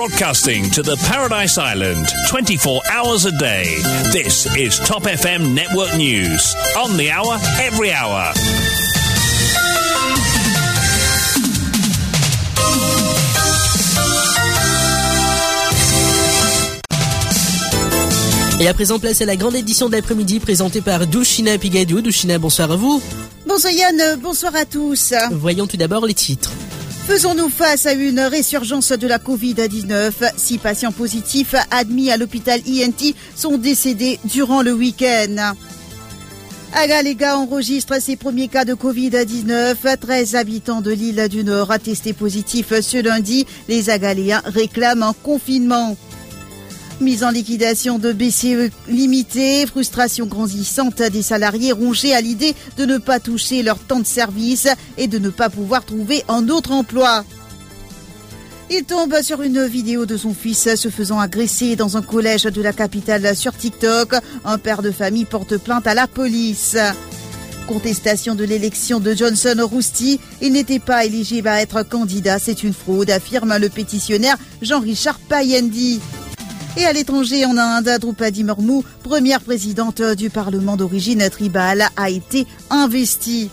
Broadcasting to the Paradise Island 24 hours a day. This is Top FM Network News. On the hour, every hour. Et à présent, place à la grande édition de l'après-midi présentée par Douchina Pigadou. Douchina, bonsoir à vous. Bonsoir Yann, bonsoir à tous. Voyons tout d'abord les titres. Faisons-nous face à une résurgence de la Covid-19 Six patients positifs admis à l'hôpital INT sont décédés durant le week-end. Agalega enregistre ses premiers cas de Covid-19. 13 habitants de l'île du Nord attestés positifs ce lundi. Les Agaléens réclament un confinement. Mise en liquidation de BCE limité, frustration grandissante des salariés rongés à l'idée de ne pas toucher leur temps de service et de ne pas pouvoir trouver un autre emploi. Il tombe sur une vidéo de son fils se faisant agresser dans un collège de la capitale sur TikTok. Un père de famille porte plainte à la police. Contestation de l'élection de Johnson Rousty. Il n'était pas éligible à être candidat. C'est une fraude, affirme le pétitionnaire Jean-Richard Payendi. Et à l'étranger, en Inde, Droupadi Murmu, première présidente du Parlement d'origine tribale, a été investie.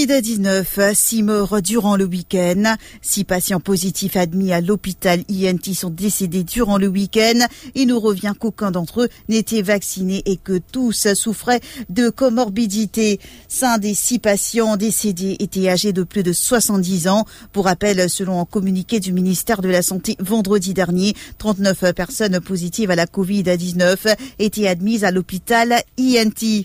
Covid-19, six morts durant le week-end. Six patients positifs admis à l'hôpital INT sont décédés durant le week-end. Il nous revient qu'aucun d'entre eux n'était vacciné et que tous souffraient de comorbidité. Cinq des six patients décédés étaient âgés de plus de 70 ans. Pour rappel, selon un communiqué du ministère de la Santé vendredi dernier, 39 personnes positives à la Covid-19 étaient admises à l'hôpital INT.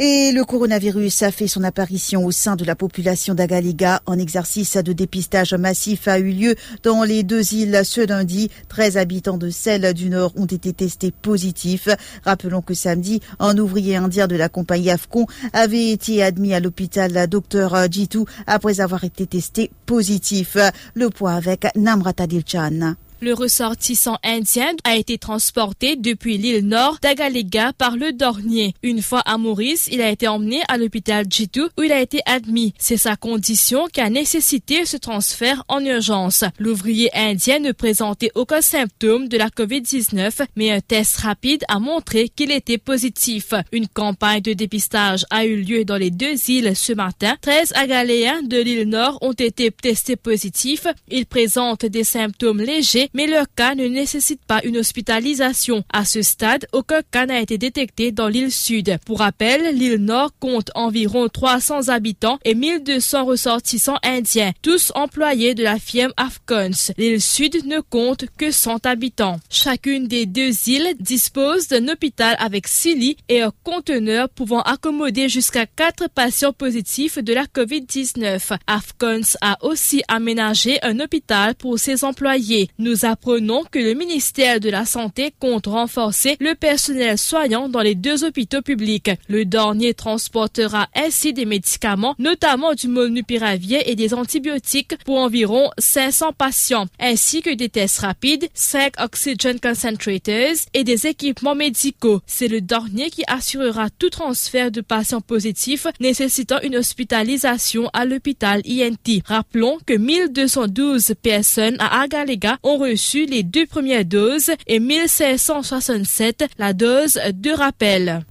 Et le coronavirus a fait son apparition au sein de la population d'Agaliga. Un exercice de dépistage massif a eu lieu dans les deux îles ce lundi. 13 habitants de celle du Nord ont été testés positifs. Rappelons que samedi, un ouvrier indien de la compagnie Afcon avait été admis à l'hôpital Dr Jitu après avoir été testé positif. Le point avec Namrata Dilchan. Le ressortissant indien a été transporté depuis l'île nord d'Agalega par le Dornier. Une fois à Maurice, il a été emmené à l'hôpital Jitu où il a été admis. C'est sa condition qui a nécessité ce transfert en urgence. L'ouvrier indien ne présentait aucun symptôme de la COVID-19, mais un test rapide a montré qu'il était positif. Une campagne de dépistage a eu lieu dans les deux îles ce matin. 13 Agaléens de l'île nord ont été testés positifs. Ils présentent des symptômes légers mais leur cas ne nécessite pas une hospitalisation. À ce stade, aucun cas n'a été détecté dans l'île sud. Pour rappel, l'île nord compte environ 300 habitants et 1200 ressortissants indiens, tous employés de la firme Afcons. L'île sud ne compte que 100 habitants. Chacune des deux îles dispose d'un hôpital avec 6 lits et un conteneur pouvant accommoder jusqu'à 4 patients positifs de la COVID-19. Afcons a aussi aménagé un hôpital pour ses employés. Nous apprenons que le ministère de la Santé compte renforcer le personnel soignant dans les deux hôpitaux publics. Le dernier transportera ainsi des médicaments, notamment du molnupiravir et des antibiotiques pour environ 500 patients, ainsi que des tests rapides, 5 oxygen concentrators et des équipements médicaux. C'est le dernier qui assurera tout transfert de patients positifs nécessitant une hospitalisation à l'hôpital INT. Rappelons que 1212 personnes à Agalega ont les deux premières doses et 1667 la dose de rappel.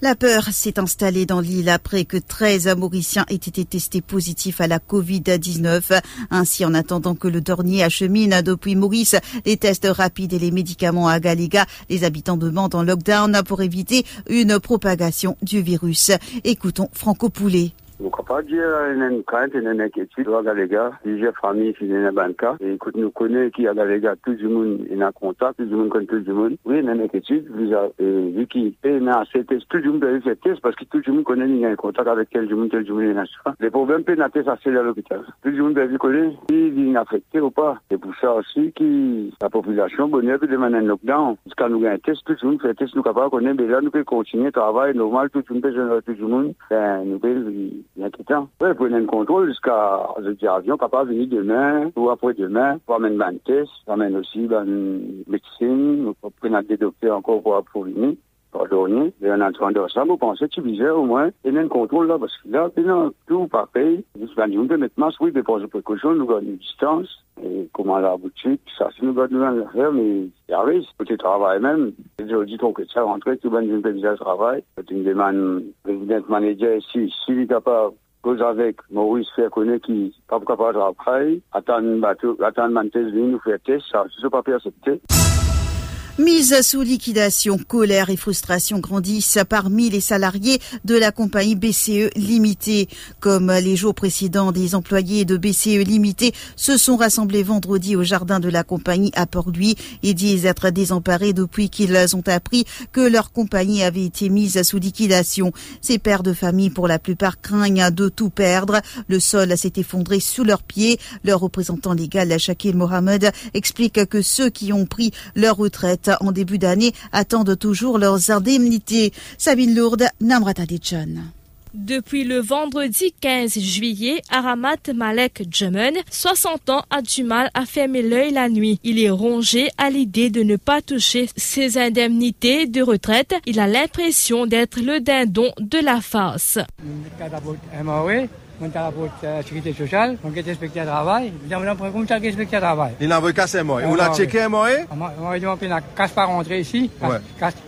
La peur s'est installée dans l'île après que 13 Mauriciens aient été testés positifs à la Covid-19. Ainsi, en attendant que le Dornier achemine depuis Maurice les tests rapides et les médicaments à Galiga, les habitants demandent en lockdown pour éviter une propagation du virus. Écoutons Franco Poulet. Nous ne pas dire une crainte, une inquiétude. Regarde les gars, j'ai famille qui dans le cas. Et écoute, nous connaissons qui a les gars, tout le monde est en contact, tout le monde connaît tout le monde. Oui, une inquiétude, vu qu'il est dans ces tout le monde peut faire test parce que tout le monde connaît, il y a un contact avec tel monde, tel monde est Les problèmes peuvent être faciles à l'hôpital. Tout le monde peut connaître s'il est affecté ou pas. C'est pour ça aussi que la population, bonheur, peut demander un lockdown. Parce nous un test, tout le monde fait test, nous capables de connaître, mais nous pouvons continuer travail normal, tout le monde peut tout le monde. Ben, nous pouvons inquiétant. Oui, pour un contrôle jusqu'à, je dis, avion capable de venir demain ou après-demain pour amener un test, pour amener aussi une médecine, pour prendre des docteurs encore pour venir. Douanier. Et en entendant ça, vous pensez tu au moins, et même contrôle là, parce que là, non, tout par pays, nous peut mettre masse, oui, mais pour les précautions, nous avons une distance. Et comment la boutique, ça, c'est nous avons faire, mais il y a risque, petit travail même. Je dis qu'on que ça rentrer, tout le monde bien travail. C'est une demande, président manager ici, s'il est capable cause avec Maurice connaître qui pas capable de travailler, attendre attendre mantes nous faire test, ça, c'est pas accepté. Mise sous liquidation, colère et frustration grandissent parmi les salariés de la compagnie BCE Limitée. Comme les jours précédents, des employés de BCE Limitée se sont rassemblés vendredi au jardin de la compagnie à Port-Louis et disent être désemparés depuis qu'ils ont appris que leur compagnie avait été mise sous liquidation. Ces pères de famille, pour la plupart, craignent de tout perdre. Le sol s'est effondré sous leurs pieds. Leur représentant légal, Shakil Mohamed, explique que ceux qui ont pris leur retraite en début d'année attendent toujours leurs indemnités. Sabine Lourde, Namrata John. Depuis le vendredi 15 juillet, Aramat Malek Jemen, 60 ans, a du mal à fermer l'œil la nuit. Il est rongé à l'idée de ne pas toucher ses indemnités de retraite. Il a l'impression d'être le dindon de la farce. Mwen ta rapot sécurité sociale, mwen ket inspektè travail, mwen mwen pren koum chak inspektè travail. Li nan vwe kase mwen, ou la cheke mwen? Mwen di mwen pe nan kase pa rentre isi, kase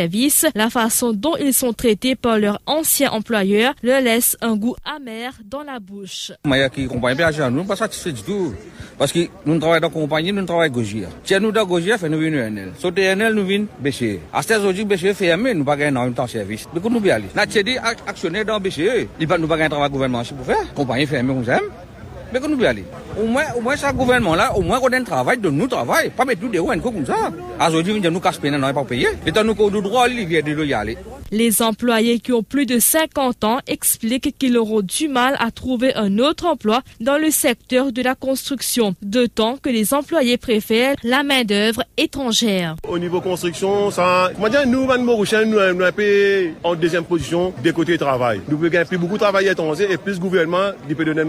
la façon dont ils sont traités par leur ancien employeur leur laisse un goût amer dans la bouche. du. Parce que nous travaillons dans la compagnie, nous travaillons Gogia. Si nous dans Gogia, nous venons NL. Sauter NL, nous venons BCE. À ce moment BCE aimer, nous pas gagner en même temps service. Mais nous bien aller. Nous dit actionnaire dans BCE. Il pas nous pas gagner travail gouvernement pour faire. Compagnie aimer, nous aime. Mais nous bien aller. Au moins, au moins, ça gouvernement là, au moins qu'on ait un travail de nous travail. Pas mettre nous des roues comme ça. Aujourd'hui, nous casse peine, pas payé. Et nous, nous droit, il vient de y aller. Les employés qui ont plus de 50 ans expliquent qu'ils auront du mal à trouver un autre emploi dans le secteur de la construction, d'autant que les employés préfèrent la main-d'œuvre étrangère. Au niveau construction, ça, dire, nous, Van nous, nous sommes en deuxième position des côtés travail. Nous pouvons gagner beaucoup de travail étranger et plus le gouvernement, il peut donner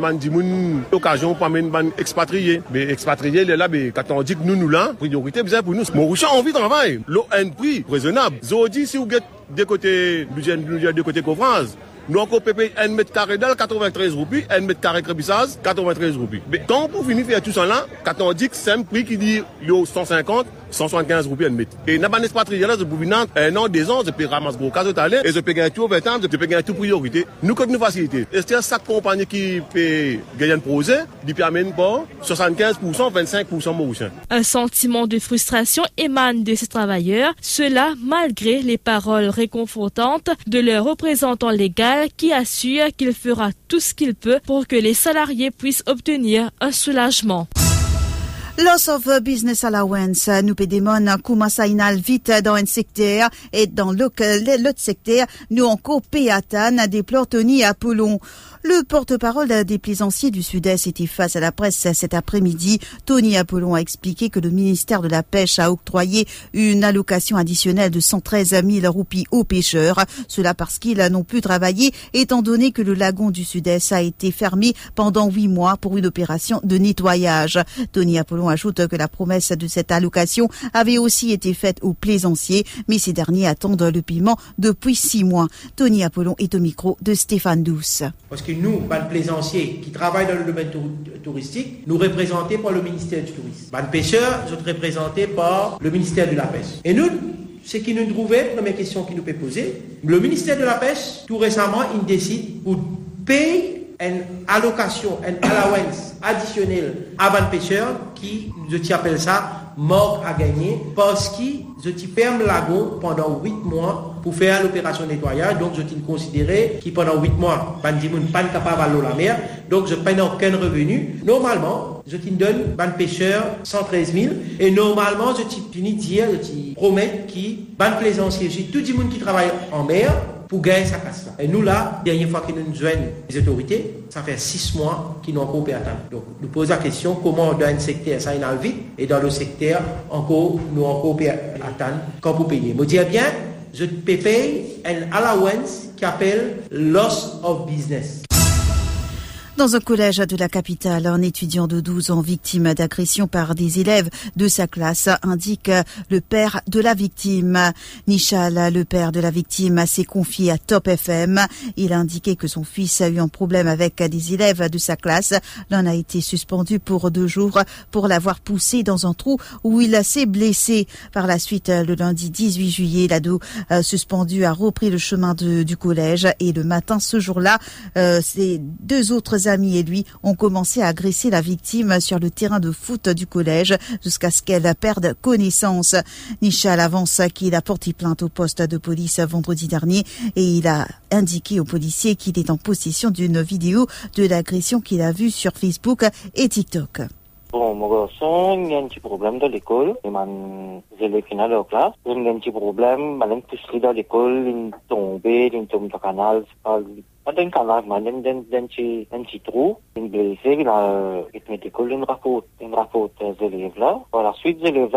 l'occasion pour amener expatriés. Mais expatriés, là, quand on dit que nous, nous là, priorité, pour nous. Morouchen a envie de travailler. L'eau un prix raisonnable. Zodi, si vous de côté budget, de côté conférence. Nous avons payé 1 mètre carré dans 93 roupies, 1 mètre carré crébissage, 93 roupies. Mais quand pour finir faire tout ça là, quand on dit que c'est un prix qui dit 150, 175 roupies un mètre. Et n'a pas expatrié là, je peux venir un an, deux ans, je peux ramasser gros cas de talent et je peux gagner tout 20 ans, je peux gagner tout priorité. Nous, comme nous facilité. Et c'est chaque compagnie qui peut gagner un projet, qui permet pas 75%, 25% mauricien. Un sentiment de frustration émane de ces travailleurs, cela malgré les paroles réconfortantes de leur représentant légal qui assure qu'il fera tout ce qu'il peut pour que les salariés puissent obtenir un soulagement. Loss of business allowance, nous pédémon commence vite dans un secteur et dans l'autre secteur, nous encore péatan déplore Tony Apollon. Le porte-parole des plaisanciers du Sud-Est était face à la presse cet après-midi. Tony Apollon a expliqué que le ministère de la Pêche a octroyé une allocation additionnelle de 113 000 roupies aux pêcheurs. Cela parce qu'ils n'ont pu travailler étant donné que le lagon du Sud-Est a été fermé pendant huit mois pour une opération de nettoyage. Tony Apollon ajoute que la promesse de cette allocation avait aussi été faite aux plaisanciers, mais ces derniers attendent le paiement depuis six mois. Tony Apollon est au micro de Stéphane Douce nous, ban plaisanciers qui travaillent dans le domaine touristique, nous représentés par le ministère du Tourisme. Ban pêcheurs, nous représentés par le ministère de la Pêche. Et nous, ce qui nous trouvait, première question qui nous peut poser, le ministère de la Pêche, tout récemment, il décide pour payer une allocation, une allowance additionnelle à ban pêcheurs qui, je appelle ça, mort à gagner, parce qu'ils, je lagon pendant 8 mois pour faire l'opération nettoyage. Donc, je t'ai considéré qui pendant 8 mois, ban pas capable de la mer. Donc, je prends aucun revenu. Normalement, je te donne ban pêcheur 113 000. Et normalement, je fini dire, je t'ai promets qui ban plaisancier, j'ai tout le monde qui travaille en mer pour gagner sa casse là. Et nous là, dernière fois que nous joignent les autorités, ça fait six mois qu'ils n'ont pu attendre. Donc nous posons la question comment dans un secteur ça ira vite et dans le secteur encore nous encore pu attendre quand vous payez. Je dis bien, je paye un allowance qui appelle loss of business. Dans un collège de la capitale, un étudiant de 12 ans victime d'agression par des élèves de sa classe indique le père de la victime. Nishal, le père de la victime, s'est confié à Top FM. Il a indiqué que son fils a eu un problème avec des élèves de sa classe. L'un a été suspendu pour deux jours pour l'avoir poussé dans un trou où il s'est blessé. Par la suite, le lundi 18 juillet, l'ado euh, suspendu a repris le chemin du collège et le matin ce jour-là, euh, ses deux autres amis et lui ont commencé à agresser la victime sur le terrain de foot du collège jusqu'à ce qu'elle perde connaissance. Nichal avance qu'il a porté plainte au poste de police vendredi dernier et il a indiqué aux policiers qu'il est en possession d'une vidéo de l'agression qu'il a vue sur Facebook et TikTok. Bon, mon garçon, il y a un petit problème dans l'école. Il m'a élèves classe. Il y a un petit problème, dans l'école, il est tombé, il est tombé dans le canal. Dan dan dan ci dan ci trou in blessé il a it met école une rapport une rapport des élèves là par la suite les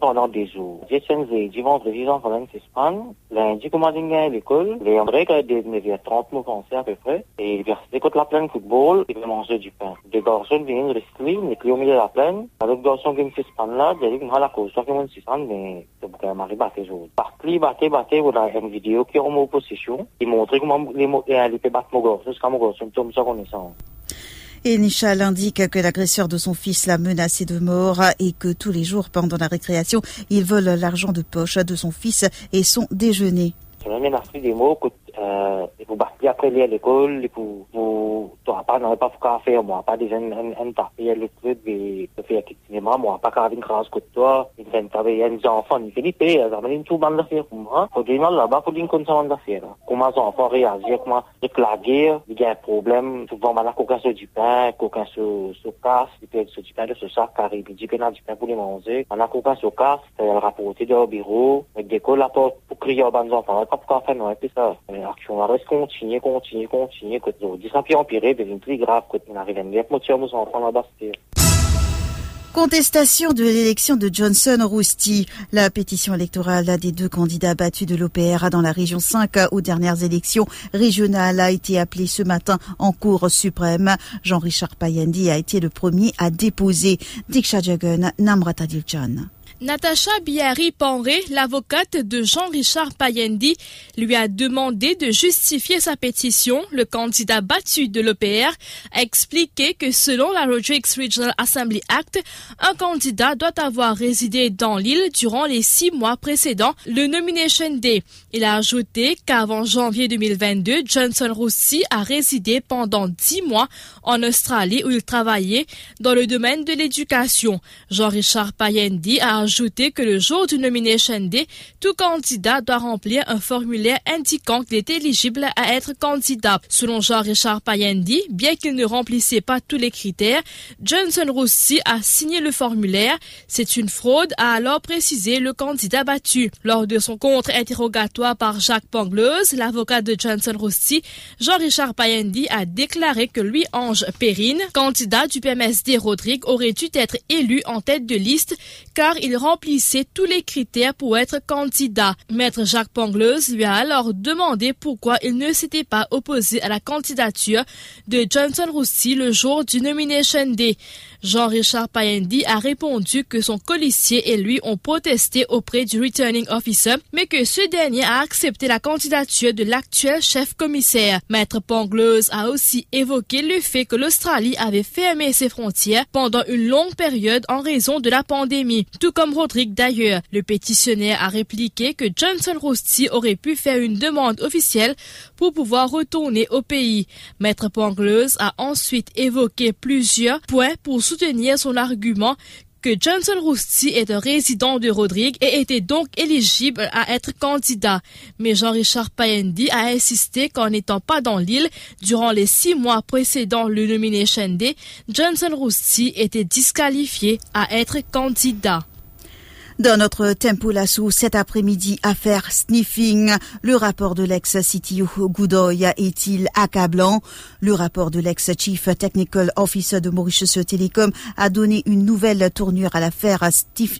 pendant des jours. J'ai changé du vendredi en pendant suspend lundi comment dire l'école. Les André qui des il 30 mots français à peu près. Et il vient écoute la plaine football. Manger du pain. Des garçons viennent rester les clients au milieu de la plaine. L'autre garçon qui suspend là il dit la cause soit qui suspend mais c'est pour qu'elle m'arrive à tes jours. Par pli batté batté voilà une vidéo qui est en opposition. Qui montre comment et Nishal indique que l'agresseur de son fils l'a menacé de mort et que tous les jours pendant la récréation, il vole l'argent de poche de son fils et son déjeuner. Battez après aller à l'école, vous, vous, tu n'auras pas, n'auras pas qu'à faire, moi, pas déjà un, un papier, le truc, et tu fais un cinéma, moi, pas qu'à une grâce que toi, il fait un travail, un enfant, il fait des ça m'a dit tout mal d'affaires pour moi. Faut dire, là-bas, faut dire qu'on s'en d'affaires. Comment les enfants réagissent, comment, avec la il y a un problème, souvent, maintenant, quelqu'un se du pain, quelqu'un se, se casse, il peut se du pain de ce sac, car il dit qu'il a du pain pour les manger. Maintenant, quelqu'un se casse, il rapporté dans le bureau, avec des cols pour crier aux bonnes enfants, pas pour faire, non, et puis ça action va rester Contestation de l'élection de Johnson Rousty. La pétition électorale des deux candidats battus de l'OPR dans la région 5 aux dernières élections régionales a été appelée ce matin en Cour suprême. Jean-Richard Payandi a été le premier à déposer. Diksha Jagan, Namrata Dilchan. Natacha Biari Panré, l'avocate de Jean-Richard Payendi, lui a demandé de justifier sa pétition. Le candidat battu de l'OPR a expliqué que selon la Rodrigues Regional Assembly Act, un candidat doit avoir résidé dans l'île durant les six mois précédents le Nomination Day. Il a ajouté qu'avant janvier 2022, Johnson Rossi a résidé pendant dix mois en Australie où il travaillait dans le domaine de l'éducation. Jean-Richard a que le jour du Nomination Day, tout candidat doit remplir un formulaire indiquant qu'il est éligible à être candidat. Selon Jean-Richard Payendi, bien qu'il ne remplissait pas tous les critères, Johnson Rossi a signé le formulaire. C'est une fraude, a alors précisé le candidat battu. Lors de son contre-interrogatoire par Jacques Pangleuse, l'avocat de Johnson Rossi, Jean-Richard Payendi a déclaré que lui, Ange Perrine, candidat du PMSD Rodrigue, aurait dû être élu en tête de liste car il remplissait tous les critères pour être candidat. Maître Jacques Pangleuse lui a alors demandé pourquoi il ne s'était pas opposé à la candidature de Johnson Roussy le jour du Nomination Day. Jean-Richard Payendi a répondu que son colissier et lui ont protesté auprès du returning officer, mais que ce dernier a accepté la candidature de l'actuel chef commissaire. Maître Pangleuse a aussi évoqué le fait que l'Australie avait fermé ses frontières pendant une longue période en raison de la pandémie. Tout comme Rodrigue d'ailleurs, le pétitionnaire a répliqué que Johnson Rosti aurait pu faire une demande officielle pour pouvoir retourner au pays. Maître Pangleuse a ensuite évoqué plusieurs points pour soutenir son argument que Johnson Rousty est un résident de Rodrigue et était donc éligible à être candidat. Mais Jean-Richard Payendi a insisté qu'en n'étant pas dans l'île durant les six mois précédant le Nomination Day, Johnson Rousty était disqualifié à être candidat. Dans notre tempo lasso cet après-midi, affaire sniffing. Le rapport de l'ex-CTO Goudoy est-il accablant? Le rapport de l'ex-Chief Technical Officer de Mauritius Telecom a donné une nouvelle tournure à l'affaire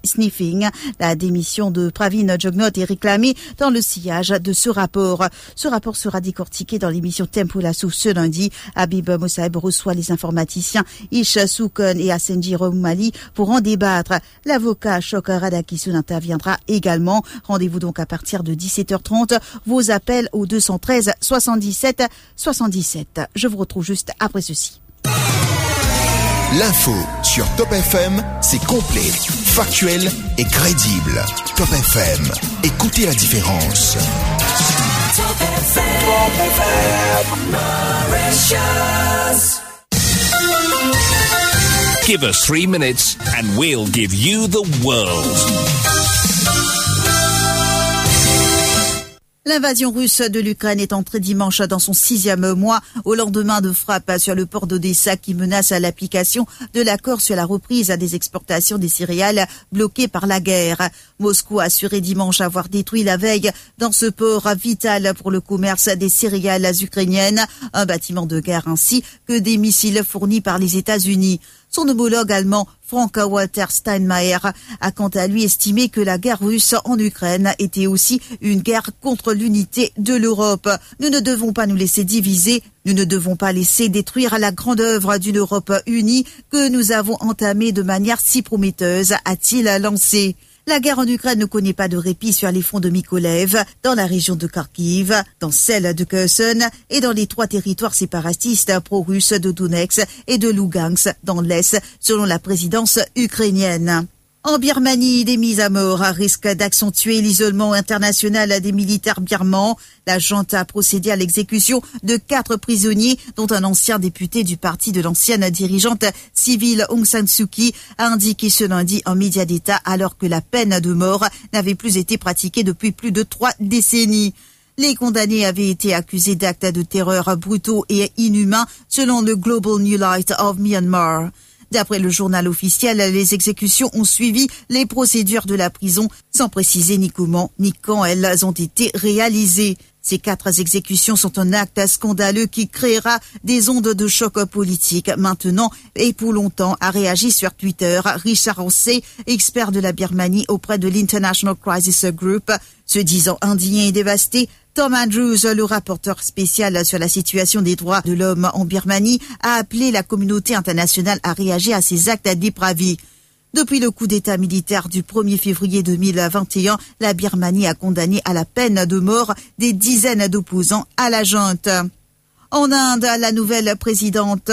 sniffing. La démission de Pravin Jognot est réclamée dans le sillage de ce rapport. Ce rapport sera décortiqué dans l'émission Tempo Lasso ce lundi. Habib Mosaib reçoit les informaticiens Isha Soukon et Asenji Roumali pour en débattre. L'avocat Chok Radaki qui interviendra également. Rendez-vous donc à partir de 17h30. Vos appels au 213 77 77. Je vous retrouve juste après ceci. L'info sur Top FM, c'est complet, factuel et crédible. Top FM, écoutez la différence. Top Give us three minutes and we'll give you the world. L'invasion russe de l'Ukraine est entrée dimanche dans son sixième mois au lendemain de frappes sur le port d'Odessa qui menace l'application de l'accord sur la reprise des exportations des céréales bloquées par la guerre. Moscou a assuré dimanche avoir détruit la veille dans ce port vital pour le commerce des céréales ukrainiennes, un bâtiment de guerre ainsi que des missiles fournis par les États-Unis. Son homologue allemand Frank Walter Steinmeier a quant à lui estimé que la guerre russe en Ukraine était aussi une guerre contre l'unité de l'Europe. Nous ne devons pas nous laisser diviser, nous ne devons pas laisser détruire la grande œuvre d'une Europe unie que nous avons entamée de manière si prometteuse, a-t-il lancé. La guerre en Ukraine ne connaît pas de répit sur les fonds de Mykolaiv, dans la région de Kharkiv, dans celle de Kherson et dans les trois territoires séparatistes pro-russes de Donetsk et de Lugansk dans l'Est, selon la présidence ukrainienne. En Birmanie, des mises à mort risquent d'accentuer l'isolement international des militaires birmans. La junte a procédé à l'exécution de quatre prisonniers, dont un ancien député du parti de l'ancienne dirigeante civile Aung San Suu Kyi a indiqué ce lundi en média d'État alors que la peine de mort n'avait plus été pratiquée depuis plus de trois décennies. Les condamnés avaient été accusés d'actes de terreur brutaux et inhumains selon le Global New Light of Myanmar. D'après le journal officiel, les exécutions ont suivi les procédures de la prison sans préciser ni comment ni quand elles ont été réalisées. Ces quatre exécutions sont un acte scandaleux qui créera des ondes de choc politique. Maintenant et pour longtemps, a réagi sur Twitter Richard Ancet, expert de la Birmanie auprès de l'International Crisis Group. Se disant indigné et dévasté, Tom Andrews, le rapporteur spécial sur la situation des droits de l'homme en Birmanie, a appelé la communauté internationale à réagir à ces actes dépravés. Depuis le coup d'État militaire du 1er février 2021, la Birmanie a condamné à la peine de mort des dizaines d'opposants à la junte. En Inde, la nouvelle présidente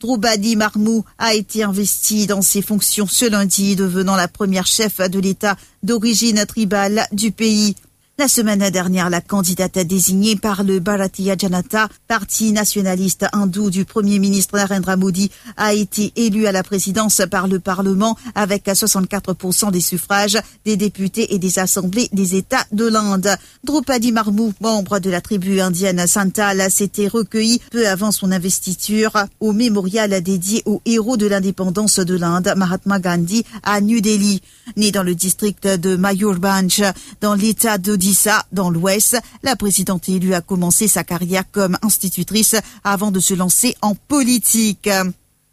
Droubadi Marmou a été investie dans ses fonctions ce lundi, devenant la première chef de l'État d'origine tribale du pays. La semaine dernière, la candidate désignée par le Bharatiya Janata, parti nationaliste hindou du Premier ministre Narendra Modi, a été élue à la présidence par le Parlement avec 64% des suffrages des députés et des assemblées des États de l'Inde. Draupadi Marmou, membre de la tribu indienne Santal, s'était recueilli peu avant son investiture au mémorial dédié aux héros de l'indépendance de l'Inde, Mahatma Gandhi, à New Delhi. Né dans le district de Mayurbhanj, dans l'État de d'Issa, dans l'Ouest. La présidente élue a commencé sa carrière comme institutrice avant de se lancer en politique.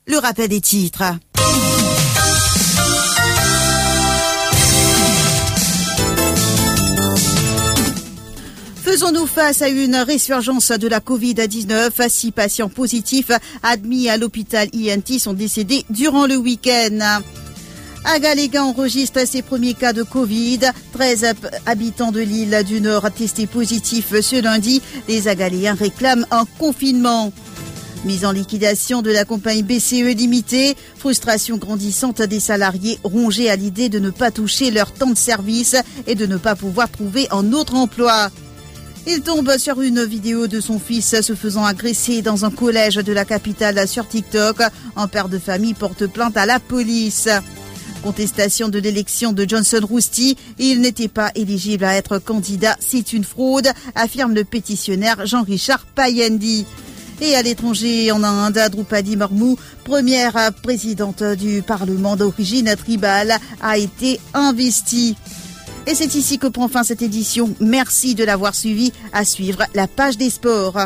Le rappel des titres. Faisons-nous face à une résurgence de la Covid-19 Six patients positifs admis à l'hôpital INT sont décédés durant le week-end. Agaléga enregistre ses premiers cas de Covid. 13 habitants de l'île du Nord testés positifs ce lundi. Les Agaléens réclament un confinement. Mise en liquidation de la compagnie BCE limitée, frustration grandissante des salariés rongés à l'idée de ne pas toucher leur temps de service et de ne pas pouvoir trouver un autre emploi. Il tombe sur une vidéo de son fils se faisant agresser dans un collège de la capitale sur TikTok. Un père de famille porte plainte à la police. Contestation de l'élection de Johnson Rousty. Il n'était pas éligible à être candidat. C'est une fraude, affirme le pétitionnaire Jean-Richard Payendi. Et à l'étranger, en Inde, Droupadi Mormou, première présidente du Parlement d'origine tribale, a été investie. Et c'est ici que prend fin cette édition. Merci de l'avoir suivi. À suivre la page des sports.